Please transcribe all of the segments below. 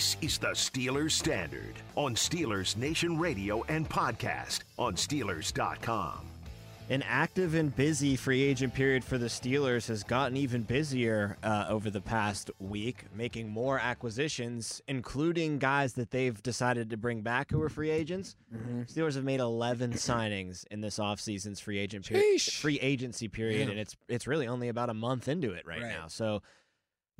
This is the Steelers Standard on Steelers Nation Radio and podcast on Steelers.com. An active and busy free agent period for the Steelers has gotten even busier uh, over the past week, making more acquisitions, including guys that they've decided to bring back who are free agents. Mm-hmm. Steelers have made 11 signings in this offseason's free agent period, free agency period, yeah. and it's it's really only about a month into it right, right. now. So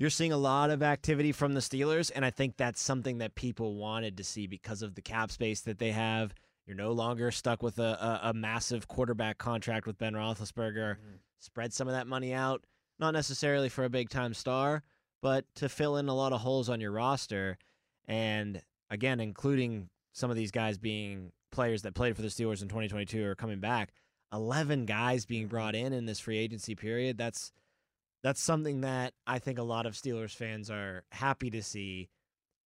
you're seeing a lot of activity from the Steelers, and I think that's something that people wanted to see because of the cap space that they have you're no longer stuck with a, a, a massive quarterback contract with Ben Roethlisberger. Mm-hmm. Spread some of that money out, not necessarily for a big time star, but to fill in a lot of holes on your roster. And again, including some of these guys being players that played for the Steelers in 2022 are coming back. 11 guys being brought in in this free agency period. That's that's something that I think a lot of Steelers fans are happy to see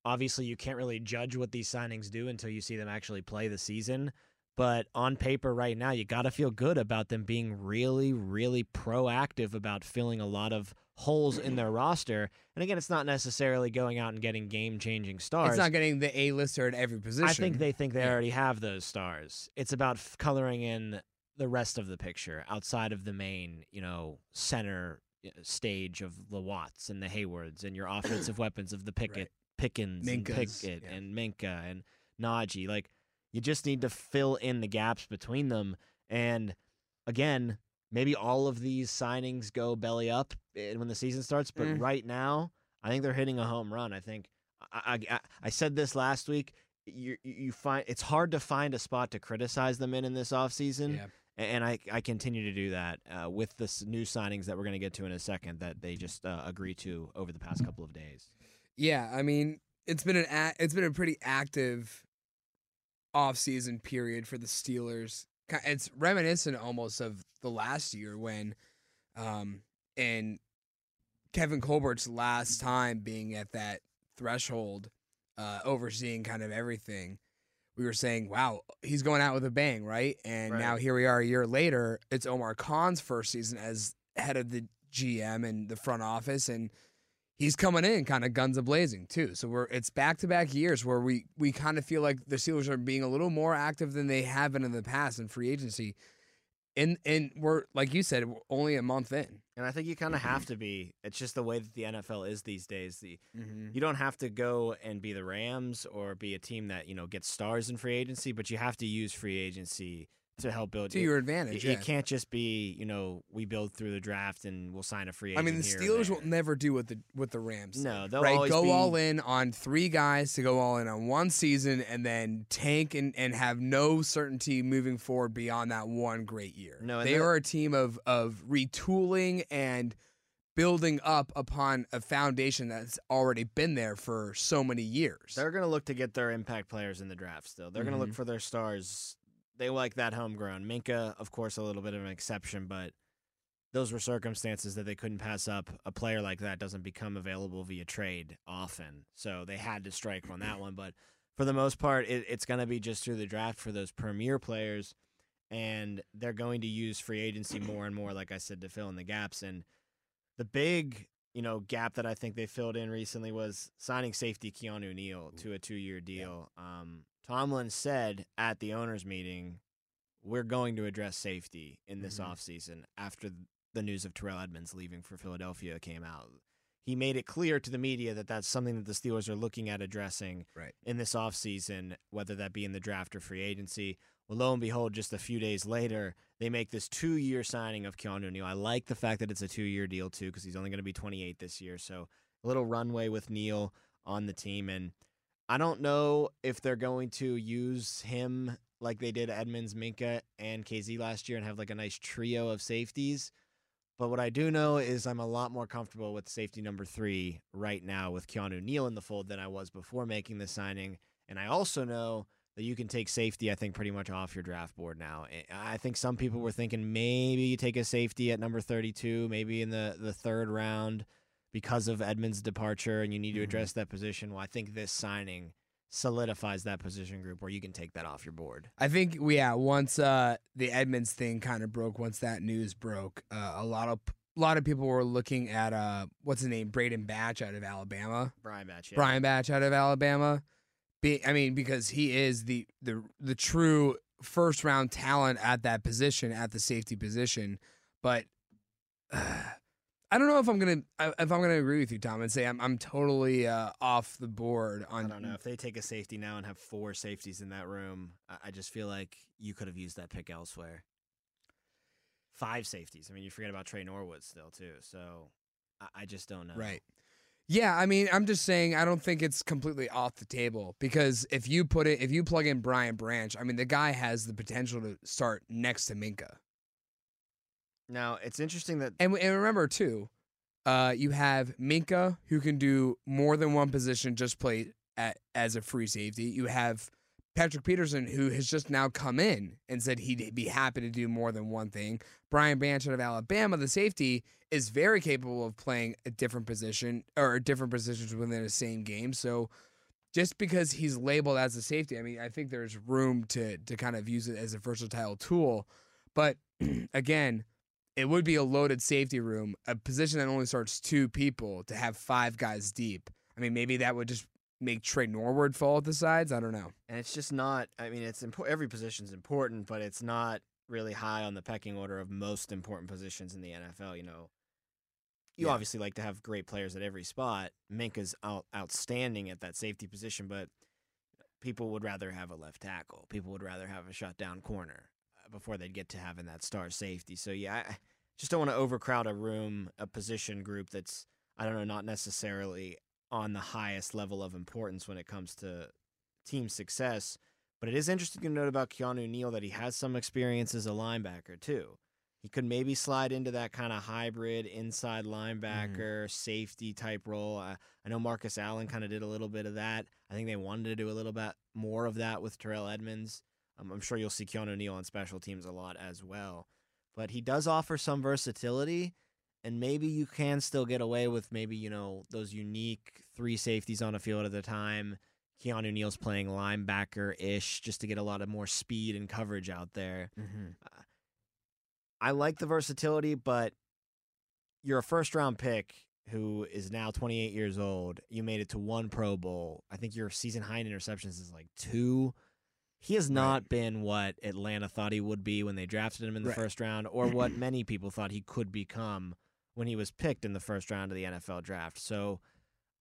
obviously you can't really judge what these signings do until you see them actually play the season. But on paper right now, you got to feel good about them being really, really proactive about filling a lot of holes in their roster. And again, it's not necessarily going out and getting game changing stars. It's not getting the A lister at every position. I think they think they already have those stars. It's about coloring in the rest of the picture outside of the main, you know, center stage of the Watts and the Heywards and your offensive weapons of the Pickett right. Pickens Minkahs, and Pickett yeah. and Minkah and Najee. Like you just need to fill in the gaps between them. And again, maybe all of these signings go belly up when the season starts. But mm. right now, I think they're hitting a home run. I think I, I, I said this last week. You you find it's hard to find a spot to criticize them in in this offseason. Yeah. And I, I continue to do that uh, with the new signings that we're going to get to in a second that they just uh, agree to over the past couple of days. Yeah, I mean, it's been an a- it's been a pretty active off-season period for the Steelers. It's reminiscent almost of the last year when um and Kevin Colbert's last time being at that threshold uh overseeing kind of everything. We were saying, "Wow, he's going out with a bang, right?" And right. now here we are a year later. It's Omar Khan's first season as head of the GM and the front office and he's coming in kind of guns a blazing too. So we're it's back to back years where we we kind of feel like the Steelers are being a little more active than they have been in the past in free agency. And and we're like you said, we're only a month in. And I think you kind of have to be. It's just the way that the NFL is these days. The mm-hmm. you don't have to go and be the Rams or be a team that you know gets stars in free agency, but you have to use free agency to help build to your advantage. It, yeah. it, can't just be you know we build through the draft and we'll sign a free. Agent I mean, the Steelers will never do what the what the Rams. No, they'll right? go be... all in on three guys to go all in on one season and then tank and, and have no certainty moving forward beyond that one great year. No, they are a team of of retooling and building up upon a foundation that's already been there for so many years. They're going to look to get their impact players in the draft still. They're mm-hmm. going to look for their stars they like that homegrown. Minkah, of course, a little bit of an exception, but those were circumstances that they couldn't pass up. A player like that doesn't become available via trade often, so they had to strike on that one. But for the most part, it, it's going to be just through the draft for those premier players, and they're going to use free agency more and more, like I said, to fill in the gaps. And the big you know gap that I think they filled in recently was signing safety Keanu Neal to a two year deal. Um, Tomlin said at the owners meeting, we're going to address safety in this mm-hmm. offseason after the news of Terrell Edmunds leaving for Philadelphia came out. He made it clear to the media that that's something that the Steelers are looking at addressing right. in this offseason, whether that be in the draft or free agency. Well, lo and behold, just a few days later, they make this two year signing of Keanu Neal. I like the fact that it's a two year deal, too, because he's only going to be 28 this year. So a little runway with Neal on the team. And I don't know if they're going to use him like they did Edmunds, Minkah, and Kazee last year and have like a nice trio of safeties. But what I do know is I'm a lot more comfortable with safety number three right now with Keanu Neal in the fold than I was before making the signing. And I also know that you can take safety, I think, pretty much off your draft board now. Eh, I think some people were thinking maybe you take a safety at number 32, maybe in the, the third round because of Edmunds' departure and you need to Mhm. address that position. Well, I think this signing solidifies that position group where you can take that off your board. I think yeah, once uh, the Edmunds thing kind of broke, once that news broke, uh, a lot of a lot of people were looking at uh, what's his name, Braden Branch out of Alabama, Brian Branch, yeah. Brian Branch out of Alabama. Be, I mean, because he is the the the true first round talent at that position, at the safety position. But uh, I don't know if I'm gonna if I'm gonna agree with you, Tom, and say I'm I'm totally uh, off the board on. I on. don't know if they take a safety now and have four safeties in that room. I, I just feel like you could have used that pick elsewhere. Five safeties. I mean, you forget about Tre Norwood still too. So I, I just don't know. Right. Yeah, I mean, I'm just saying I don't think it's completely off the table because if you put it, if you plug in Brian Branch, I mean, the guy has the potential to start next to Minkah. Now it's interesting that And, and remember too, uh, you have Minkah who can do more than one position, just play at, as a free safety. You have Patrick Peterson who has just now come in and said he'd be happy to do more than one thing. Brian Branch out of Alabama, the safety, is very capable of playing a different position or different positions within the same game. So just because he's labeled as a safety, I mean, I think there's room to to kind of use it as a versatile tool. But again, it would be a loaded safety room, a position that only starts two people to have five guys deep. I mean, maybe that would just make Tre Norwood fall at the sides. I don't know. and it's just not. I mean, it's important. Every position's important, but it's not really high on the pecking order of most important positions in the NFL. You know, you Yeah. obviously like to have great players at every spot. Minkah's out, outstanding at that safety position, but people would rather have a left tackle. People would rather have a shutdown corner before they'd get to having that star safety. So yeah, I just don't want to overcrowd a room, a position group that's I don't know, not necessarily on the highest level of importance when it comes to team success. But it is interesting to note about Keanu Neal that he has some experience as a linebacker too. He could maybe slide into that kind of hybrid inside mm-hmm. linebacker, safety type role. I, I know Marcus Allen kind of did a little bit of that. I think they wanted to do a little bit more of that with Terrell Edmunds. Um, I'm sure you'll see Keanu Neal on special teams a lot as well. But he does offer some versatility, and maybe you can still get away with maybe, you know, those unique three safeties on a field at a time. Keanu Neal's playing linebacker ish just to get a lot of more speed and coverage out there. I like the versatility, but you're a first round pick who is now 28 years old. You made it to one Pro Bowl. I think your season high in interceptions is like two. He has not been what Atlanta thought he would be when they drafted him in the Right. first round, or what many people thought he could become when he was picked in the first round of the NFL draft. So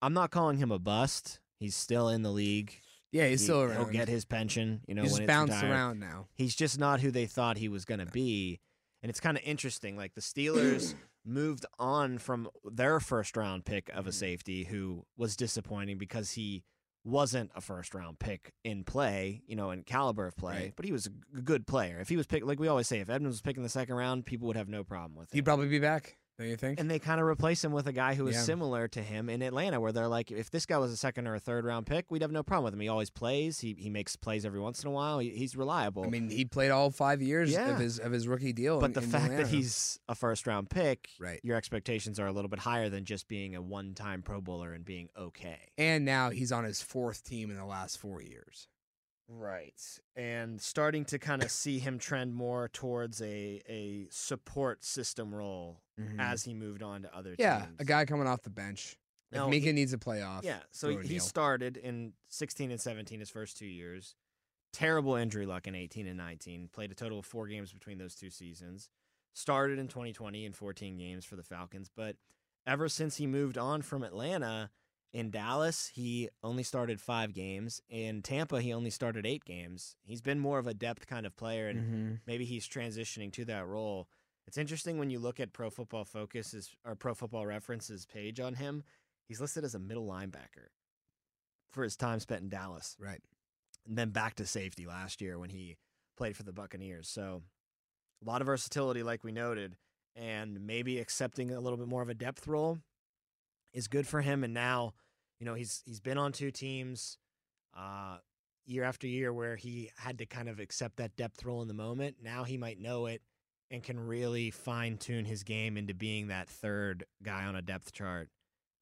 I'm not calling him a bust. He's still in the league. Yeah, he's He- still around. He'll get his pension. You know, he's when just it's bounced retired. around now. He's just not who they thought he was going to be. And it's kind of interesting. Like the Steelers moved on from their first round pick of a Mhm. safety who was disappointing because he wasn't a first round pick in play, you know, in caliber of play, Right. but he was a good player. If he was picked, like we always say, if Edmunds was picking the second round, people would have no problem with it. He'd probably be back. Don't you think? and they kind of replace him with a guy who is Yeah. similar to him in Atlanta, where they're like, if this guy was a second or a third round pick, we'd have no problem with him. He always plays. He he makes plays every once in a while. He, he's reliable. I mean, he played all five years Yeah. of his of his rookie deal. But in- the in fact Atlanta. that he's a first round pick, Right. your expectations are a little bit higher than just being a one time Pro Bowler and being okay. and now he's on his fourth team in the last four years. Right. And starting to kind of see him trend more towards a, a support system role as he moved on to other Mm-hmm. yeah, teams. a guy coming off the bench. If Now, Minkah he- needs a playoff. Yeah, so he deal. started in 16 and 17 his first two years. Terrible injury luck in 18 and 19. Played a total of four games between those two seasons. Started in 2020 in 14 games for the Falcons, but ever since he moved on from Atlanta, in Dallas, he only started five games. In Tampa, he only started eight games. He's been more of a depth kind of player, and Mhm. maybe he's transitioning to that role. It's interesting when you look at Pro Football Focus's or Pro Football Reference's page on him. He's listed as a middle linebacker for his time spent in Dallas, Right. and then back to safety last year when he played for the Buccaneers. So a lot of versatility, like we noted, and maybe accepting a little bit more of a depth role is good for him. And now, you know, he's he's been on two teams uh, year after year where he had to kind of accept that depth role in the moment. Now he might know it and can really fine tune his game into being that third guy on a depth chart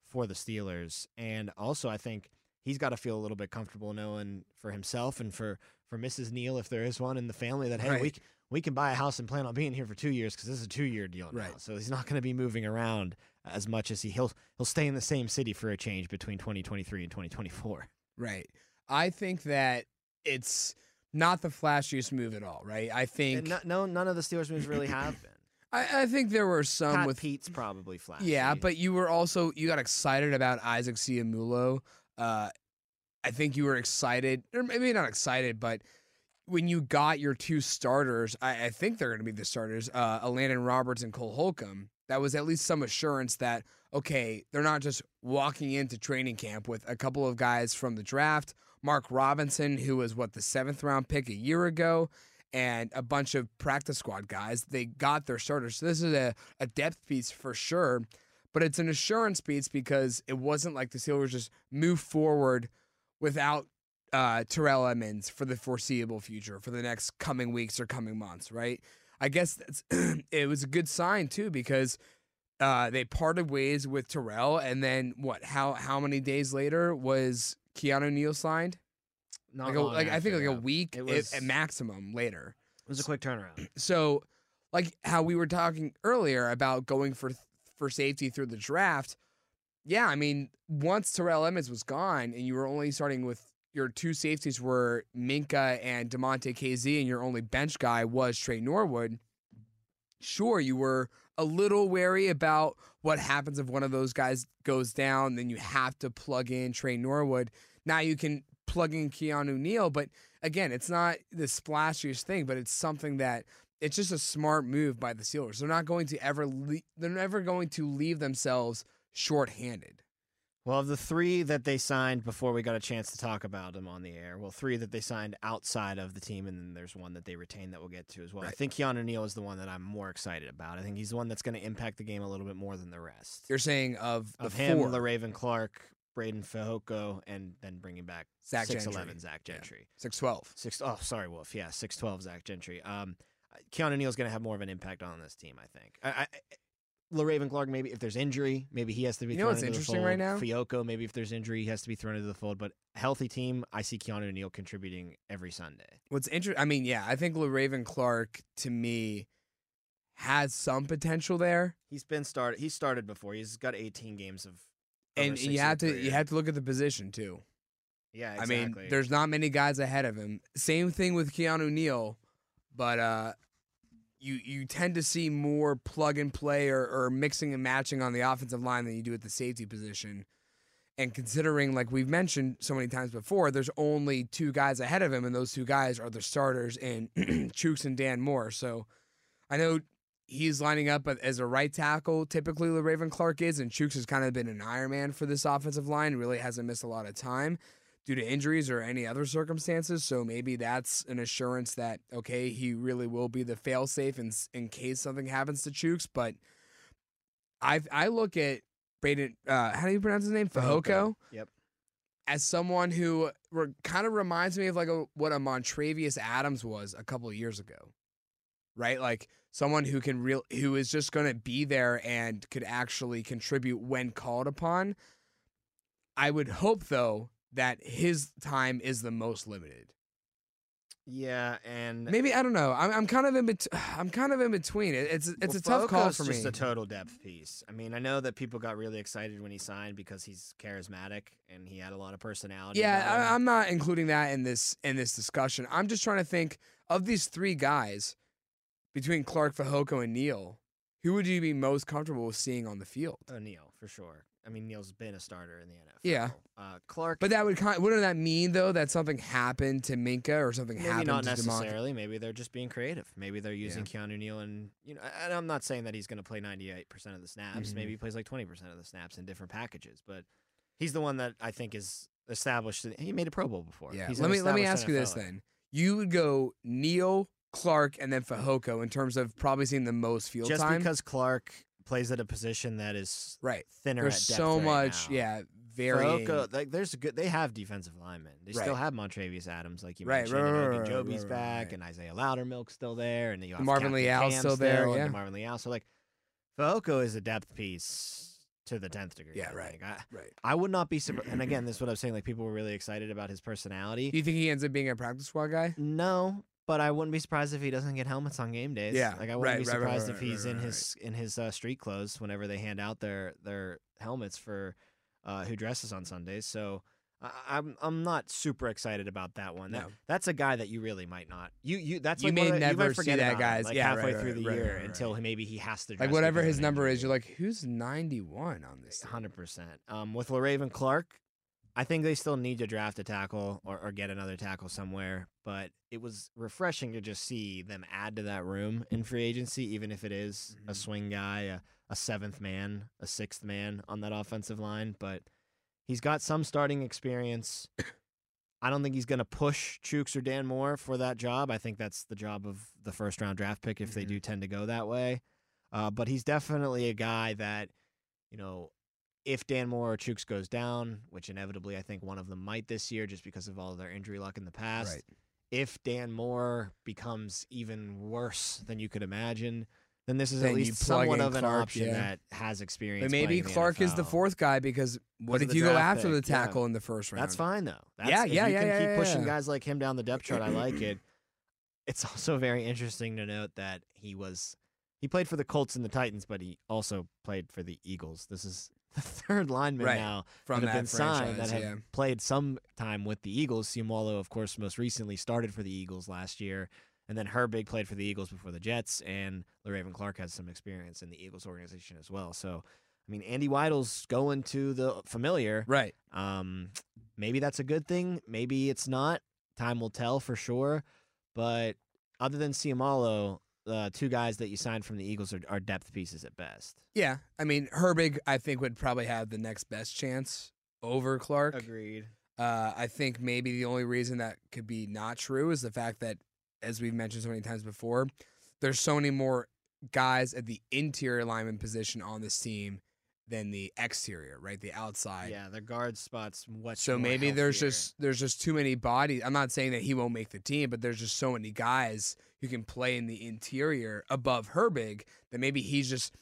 for the Steelers. And also, I think he's got to feel a little bit comfortable knowing for himself and for for Mrs. Neal, if there is one in the family, that hey, we Right. c- we can buy a house and plan on being here for two years because this is a two year deal now. Right. So he's not going to be moving around as much as he he'll he'll stay in the same city for a change between 2023 and 2024. Right. I think that it's not the flashiest move at all, right? I think no, no, none of the Steelers moves really have been. I, I think there were some Pat with Pete's probably flashy. Yeah, but you were also you got excited about Isaac Seumalo. Uh, I think you were excited, or maybe not excited, but when you got your two starters, I, I think they're going to be the starters, uh, Elandon Roberts and Cole Holcomb. That was at least some assurance that okay, they're not just walking into training camp with a couple of guys from the draft, Mark Robinson, who was what the seventh round pick a year ago, and a bunch of practice squad guys. They got their starters. So this is a, a depth piece for sure, but it's an assurance piece because it wasn't like the Steelers just move forward without uh, Terrell Edmunds for the foreseeable future, for the next coming weeks or coming months, right? I guess that's it was a good sign too because uh, they parted ways with Terrell, and then what? How how many days later was Keanu Neal signed? Not like, a, like I think like a week It at- was- at maximum later. It was a quick turnaround. So, like how we were talking earlier about going for for safety through the draft. Yeah, I mean, once Terrell Edmunds was gone, and you were only starting with your two safeties were Minkah and Damontae Kazee, and your only bench guy was Tre Norwood. Sure, you were a little wary about what happens if one of those guys goes down. Then you have to plug in Tre Norwood. Now you can plug in Keanu Neal, but again, it's not the splashiest thing, but it's something that it's just a smart move by the Steelers. They're not going to ever le- they're never going to leave themselves shorthanded. Well, of the three that they signed before we got a chance to talk about them on the air, well, three that they signed outside of the team, and then there's one that they retained that we'll get to as well. I think Keanu Neal is the one that I'm more excited about. I think he's the one that's going to impact the game a little bit more than the rest. You're saying of the of him, four, Le'Raven Clark, Breiden Fehoko, and then bringing back Zach six Gentry. eleven Zach Yeah. Gentry. six twelve. Six oh sorry Wolf yeah six twelve Zach Gentry. Um, Keanu Neal's going to have more of an impact on this team. I think. I, I, Le'Raven Clark maybe if there's injury maybe he has to be. You know thrown what's into the interesting right now? Fehoko maybe if there's injury he has to be thrown into the fold. But healthy team, I see Keanu Neal contributing every Sunday. What's interesting? I mean, yeah, I think Le'Raven Clark to me has some potential there, He's been started. He started before. He's got 18 games of. and, you have to career. you have to look at the position too. Yeah, I mean, there's not many guys ahead of him. Same thing with Keanu Neal, but uh, you you tend to see more plug and play or, or mixing and matching on the offensive line than you do at the safety position. And considering, like we've mentioned so many times before, there's only two guys ahead of him, and those two guys are the starters in Chuks and Dan Moore. So I know he's lining up as a right tackle. Typically, the Le'Raven Clark is, and Chuks has kind of been an Iron Man for this offensive line. Really hasn't missed a lot of time due to injuries or any other circumstances. So maybe that's an assurance that okay, he really will be the failsafe in in case something happens to Chuks. But I I look at Breiden. Uh, how do you pronounce his name? Fehoko. Yep. As someone who re- kind of reminds me of like a, what a Montravius Adams was a couple of years ago, right? Like someone who can real who is just going to be there and could actually contribute when called upon. I would hope though that his time is the most limited. Yeah, and Maybe I don't know. I'm, I'm kind of in bet- I'm kind of in between. It, it's it's Well, a tough call for me. just a total depth piece. I mean, I know that people got really excited when he signed because he's charismatic and he had a lot of personality. yeah. I, I'm not including that in this in this discussion. I'm just trying to think of these three guys between Clark, Fehoko, and Neal. Who would you be most comfortable with seeing on the field? Oh, Neal for sure. I mean, Neal's been a starter in the NFL. Yeah. uh, Clark, But that would kind wouldn't that mean though that something happened to Minkah or something maybe happened not to necessarily. Maybe they're just being creative. Maybe they're using Keanu Neal, and you know, and I'm not saying that he's going to play 98 percent of the snaps. Mhm. Maybe he plays like 20 percent of the snaps in different packages. But he's the one that I think is established. He made a Pro Bowl before. Yeah. He's let me let me ask you this NFLer. then. you would go Neal, Clark, and then Fehoko in terms of probably seeing the most field Just time. because Clark plays at a position that is right. thinner There's at depth so right much, now. yeah, very like there's a good. They have defensive linemen. They still have Montravius Adams, like you Right, mentioned. right, and right, Ogunjobi's right, back, right. and Isaiah Loudermilk's still there, and then you have Marvin Captain Leal's still there, and yeah. Marvin Leal. So like, Fehoko is a depth piece to the tenth degree. Yeah, right. I, right. I would not be surprised. And again, this is what I was saying. Like people were really excited about his personality. Do you think he ends up being a practice squad guy? No, but I wouldn't be surprised if he doesn't get helmets on game days. Yeah, like I wouldn't right, be right, right, surprised right, if he's in his in his uh, street clothes whenever they hand out their their helmets for uh, who dresses on Sundays. So I, I'm I'm not super excited about that one. That, No. that's a guy that you really might not. You you that's You like may the- you never might see forget that about him, guy's- like yeah, halfway right, through right, the right, year until maybe he has to Like whatever his number is, you're like, who's 91 on this? Hundred percent. Um, with Le'Raven Clark, I think they still need to draft a tackle or, or get another tackle somewhere. But it was refreshing to just see them add to that room in free agency, even if it is a Mhm. swing guy, a, a seventh man, a sixth man on that offensive line. But he's got some starting experience. I don't think he's going to push Chuks or Dan Moore for that job. I think that's the job of the first round draft pick if they Mhm. do tend to go that way. Uh, but he's definitely a guy that, you know, if Dan Moore or Chuks goes down, which inevitably I think one of them might this year just because of all of their injury luck in the past, Right. if Dan Moore becomes even worse than you could imagine, then this is Then at least somewhat of an option yeah. that has experience. But maybe the Clark is the fourth guy because what Because if you go after the pick, yeah. tackle in the first round? That's fine though. That's, Yeah, if yeah, you yeah, can yeah, keep yeah, pushing yeah. guys like him down the depth chart. I like it. It's also very interesting to note that he was he played for the Colts and the Titans, but he also played for the Eagles. This is the third lineman Right, now from that have that been signed that have yeah. played some time with the Eagles. Seumalo, of course, most recently started for the Eagles last year, and then Herbig played for the Eagles before the Jets, and Le'Raven Clark has some experience in the Eagles organization as well. So, I mean, Andy Weidl's going to the familiar. Right. Um, maybe that's a good thing. Maybe it's not. Time will tell for sure. But other than Seumalo, the two guys that you signed from the Eagles are, are depth pieces at best. Yeah. I mean, Herbig, I think, would probably have the next best chance over Clark. Agreed. Uh, I think maybe the only reason that could be not true is the fact that, as we've mentioned so many times before, there's so many more guys at the interior lineman position on this team than the exterior, right? The outside. Yeah, the guard spots much. So maybe there's just there's just too many bodies. I'm not saying that he won't make the team, but there's just so many guys who can play in the interior above Herbig that maybe he's just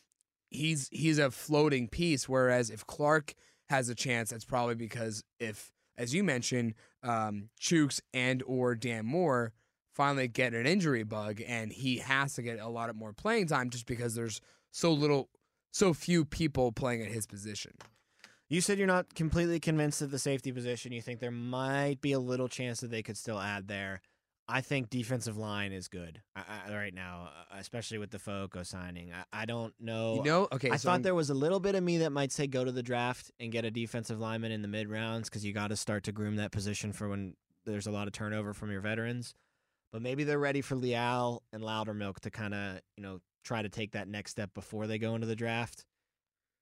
he's he's a floating piece. Whereas if Clark has a chance, that's probably because if, as you mentioned, um, Chuks and or Dan Moore finally get an injury bug and he has to get a lot of more playing time just because there's so little so few people playing at his position. You said you're not completely convinced of the safety position. You think there might be a little chance that they could still add there. I think defensive line is good I, I, right now, uh, especially with the Foco signing. I, I don't know. You know, okay. I so thought I'm- there was a little bit of me that might say go to the draft and get a defensive lineman in the mid rounds because you got to start to groom that position for when there's a lot of turnover from your veterans. But maybe they're ready for Leal and Loudermilk to kind of you know try to take that next step before they go into the draft.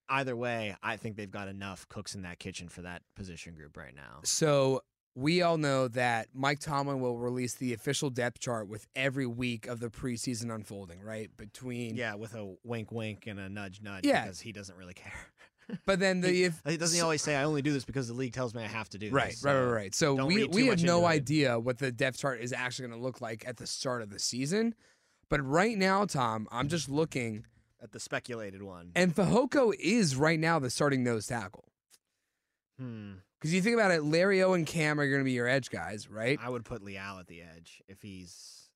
Either way, I think they've got enough cooks in that kitchen for that position group right now. So we all know that Mike Tomlin will release the official depth chart with every week of the preseason unfolding, right? Between Yeah, with a wink, wink, and a nudge, nudge. Yeah. because he doesn't really care. but then the he, if doesn't he always say, "I only do this because the league tells me I have to do right, this." right, right, so- right. So we we have no idea what the depth chart is actually going to look like at the start of the season. But right now, Tom, I'm just looking, At the speculated one. and Fehoko is right now the starting nose tackle. Hmm. Because you think about it, Larry O and Cam are going to be your edge guys, right? I would put Leal at the edge if he's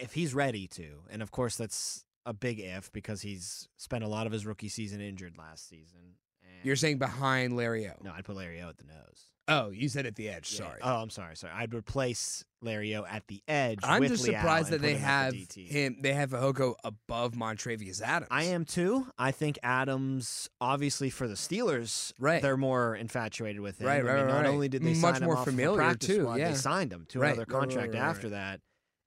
if he's ready to, and of course that's a big if because he's spent a lot of his rookie season injured last season. And You're saying behind Larry O. no? I'd put Larry O at the nose. Oh, you said at the edge. Yeah. Sorry. Oh, I'm sorry. Sorry. I'd replace Larry O at the edge. I'm just Leal surprised that they have him. They have Fahoko above Montravius Adams. I am too. I think Adams, obviously for the Steelers, Right. they're more infatuated with him. Right, I right, mean, right, Not right. only did they Much sign him more off of a familiar, practice too, squad, yeah. they signed him to Right, another contract after that,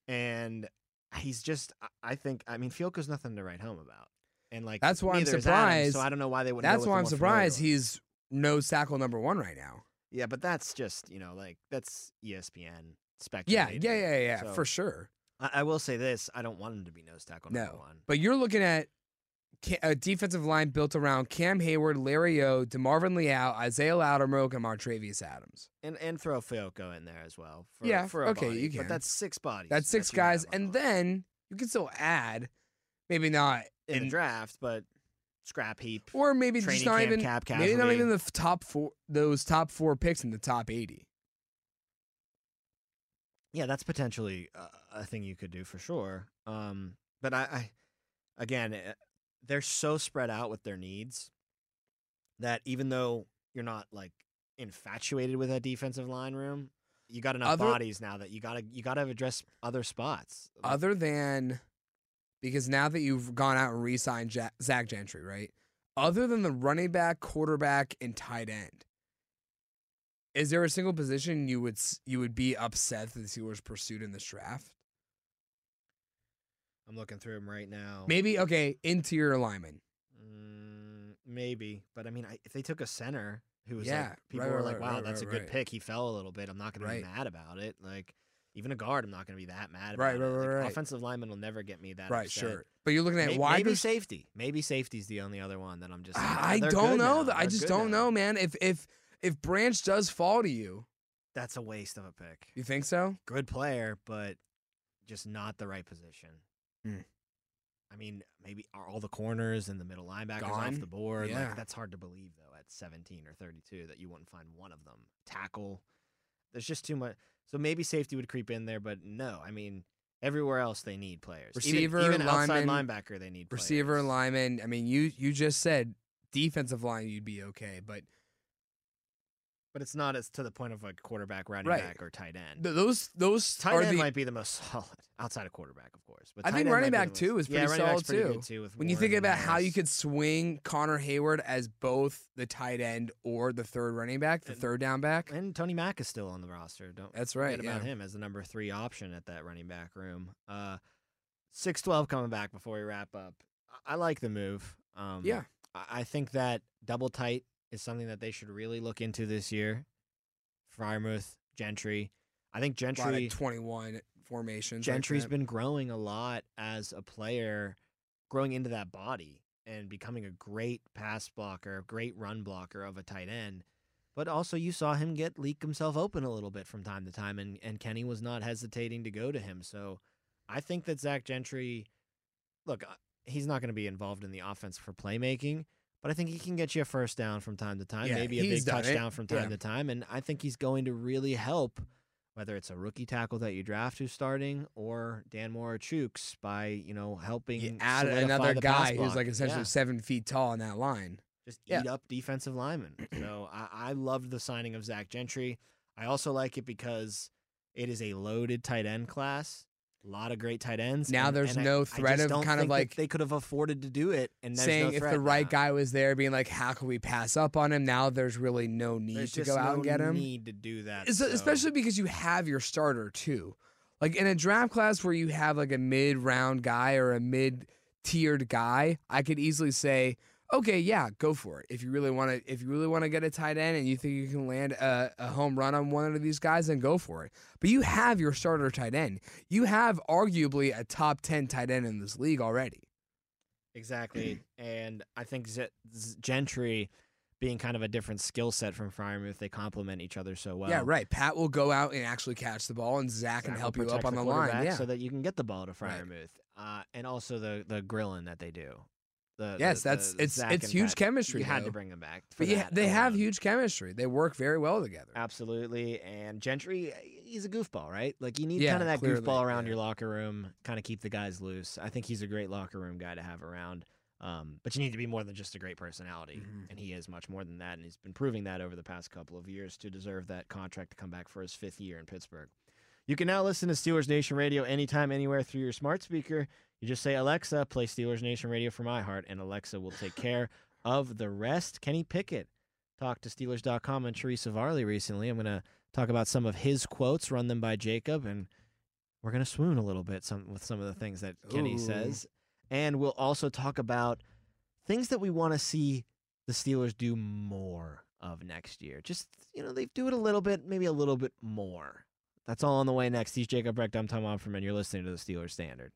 and he's just. I- I think. I mean, Fehoko's nothing to write home about, and like That's why I'm is Adams, surprised- so I don't know why they wouldn't. That's why I'm surprised he's no tackle number one right now. Yeah, but that's just you know like that's ESPN. Yeah, speculating. yeah, yeah, yeah, So, for sure. I, I will say this: I don't want him to be nose tackle number No, one. but you're looking at a defensive line built around Cam Heyward, Larry O, DeMarvin Leal, Isaiah Loudermilk, and Montravius Adams. And and throw Fehoko in there as well. For, Yeah, for a okay, body. you can. But that's six bodies. That's six that guys, and the then you can still add, maybe not in the in- draft, but scrap heap. or maybe just not even cap maybe not even the top four those top four picks in the top eighty. Yeah, that's potentially a thing you could do for sure. Um, but I, I, again, eh, they're so spread out with their needs that even though you're not like infatuated with that defensive line room, you got enough Other- bodies now that you gotta you gotta address other spots. Other than because now that you've gone out and re-signed Ja- Zach Gentry, right? Other than the running back, quarterback, and tight end, is there a single position you would you would be upset that the Steelers pursued in this draft? I'm looking through them right now. Maybe okay, interior lineman. Mm, maybe, but I mean, I, if they took a center who was Yeah, like, people right, were right, like, "Wow, right, that's a good pick." He fell a little bit. I'm not going to be mad about it. Like even a guard, I'm not going to be that mad Right, about right, it. right, Like, right. Offensive lineman will never get me that. right, upset. sure. But you're looking at May- wide maybe safety. Maybe safety's the only other one that I'm just. like, I "Ah, I don't know. now. I just don't now." know, man. If if if Branch does fall to you, That's a waste of a pick. you think so? Good player, but just not the right position. Hmm. I mean, maybe are all the corners and the middle linebackers Gone? off the board? Yeah. Like, that's hard to believe, though, at 17 or 32, that you wouldn't find one of them. Tackle. There's just too much. So maybe safety would creep in there, but no. I mean, everywhere else they need players. Receiver, even, outside lineman, linebacker, they need Receiver, players. lineman. I mean, you you just said defensive line, you'd be okay, but But it's not as to the point of like quarterback, running Right. back, or tight end. th- those those Tight end the might be the most solid outside of quarterback, of course. But I think running back too most- is pretty back's solid pretty too. too. when you think about how you could swing Connor Heyward as both the tight end or the third running back, the And- third down back. And Tony Mack is still on the roster. Don't That's forget right, about him as the number three option at that running back room. Uh, six twelve coming back before we wrap up. I, I like the move. Um, Yeah. I, I think that double tight is something that they should really look into this year. Freiermuth, Gentry. I think Gentry. twenty one formations. like Gentry's been growing a lot as a player, growing into that body and becoming a great pass blocker, great run blocker of a tight end. But also, you saw him get leak himself open a little bit from time to time, and, and Kenny was not hesitating to go to him. So I think that Zach Gentry, look, uh, he's not going to be involved in the offense for playmaking, but I think he can get you a first down from time to time, Yeah, maybe a big done it. touchdown from time Yeah. to time. And I think he's going to really help whether it's a rookie tackle that you draft who's starting or Dan Moore or Chuks by, you know, helping You add another the guy who's like essentially Yeah. seven feet tall on that line. just eat up defensive linemen. so I, I loved the signing of Zach Gentry. I also like it because it is a loaded tight end class. A lot of great tight ends. Now and- there's and no I threat just of kind of like they could have afforded to do it. And saying no if the right now. guy was there, being like, how can we pass up on him? Now there's really no need There's to go out no and get him. Need to do that, so- Especially because you have your starter too. Like in a draft class where you have like a mid round guy or a mid tiered guy, I could easily say, okay, yeah, go for it. If you really want to, if you really want to get a tight end and you think you can land a, a home run on one of these guys, then go for it. But you have your starter tight end. You have arguably a top ten tight end in this league already. Exactly. and I think Z- Z- Gentry being kind of a different skill set from Freiermuth, they complement each other so well. yeah, right. Pat will go out and actually catch the ball, and Zach, can help you up on the, line. Yeah. so that you can get the ball to Right. Freiermuth, uh, and also the the grilling that they do. The, Yes, the- that's- the it's- Zach it's huge Pat. chemistry, You had to bring them back. But yeah, they have huge chemistry. They work very well together. Absolutely, and Gentry, he's a goofball, right? Like you need Yeah, kind of that clearly, goofball around yeah. your locker room, kind of keep the guys loose. I think he's a great locker room guy to have around. Um, but you need to be more than just a great personality, Mhm. and he is much more than that, and he's been proving that over the past couple of years to deserve that contract to come back for his fifth year in Pittsburgh. You can now listen to Steelers Nation Radio anytime, anywhere through your smart speaker. You just say, Alexa, play Steelers Nation Radio for my heart, and Alexa will take care of the rest. Kenny Pickett talked to Steelers.com and Teresa Varley recently. I'm going to talk about some of his quotes, run them by Jacob, and we're going to swoon a little bit some with some of the things that Kenny Ooh. says. And we'll also talk about things that we want to see the Steelers do more of next year. Just, you know, they do it a little bit, maybe a little bit more That's all on the way next. He's Jacob Brecht. I'm Tom Opperman. You're listening to the Steelers Standard.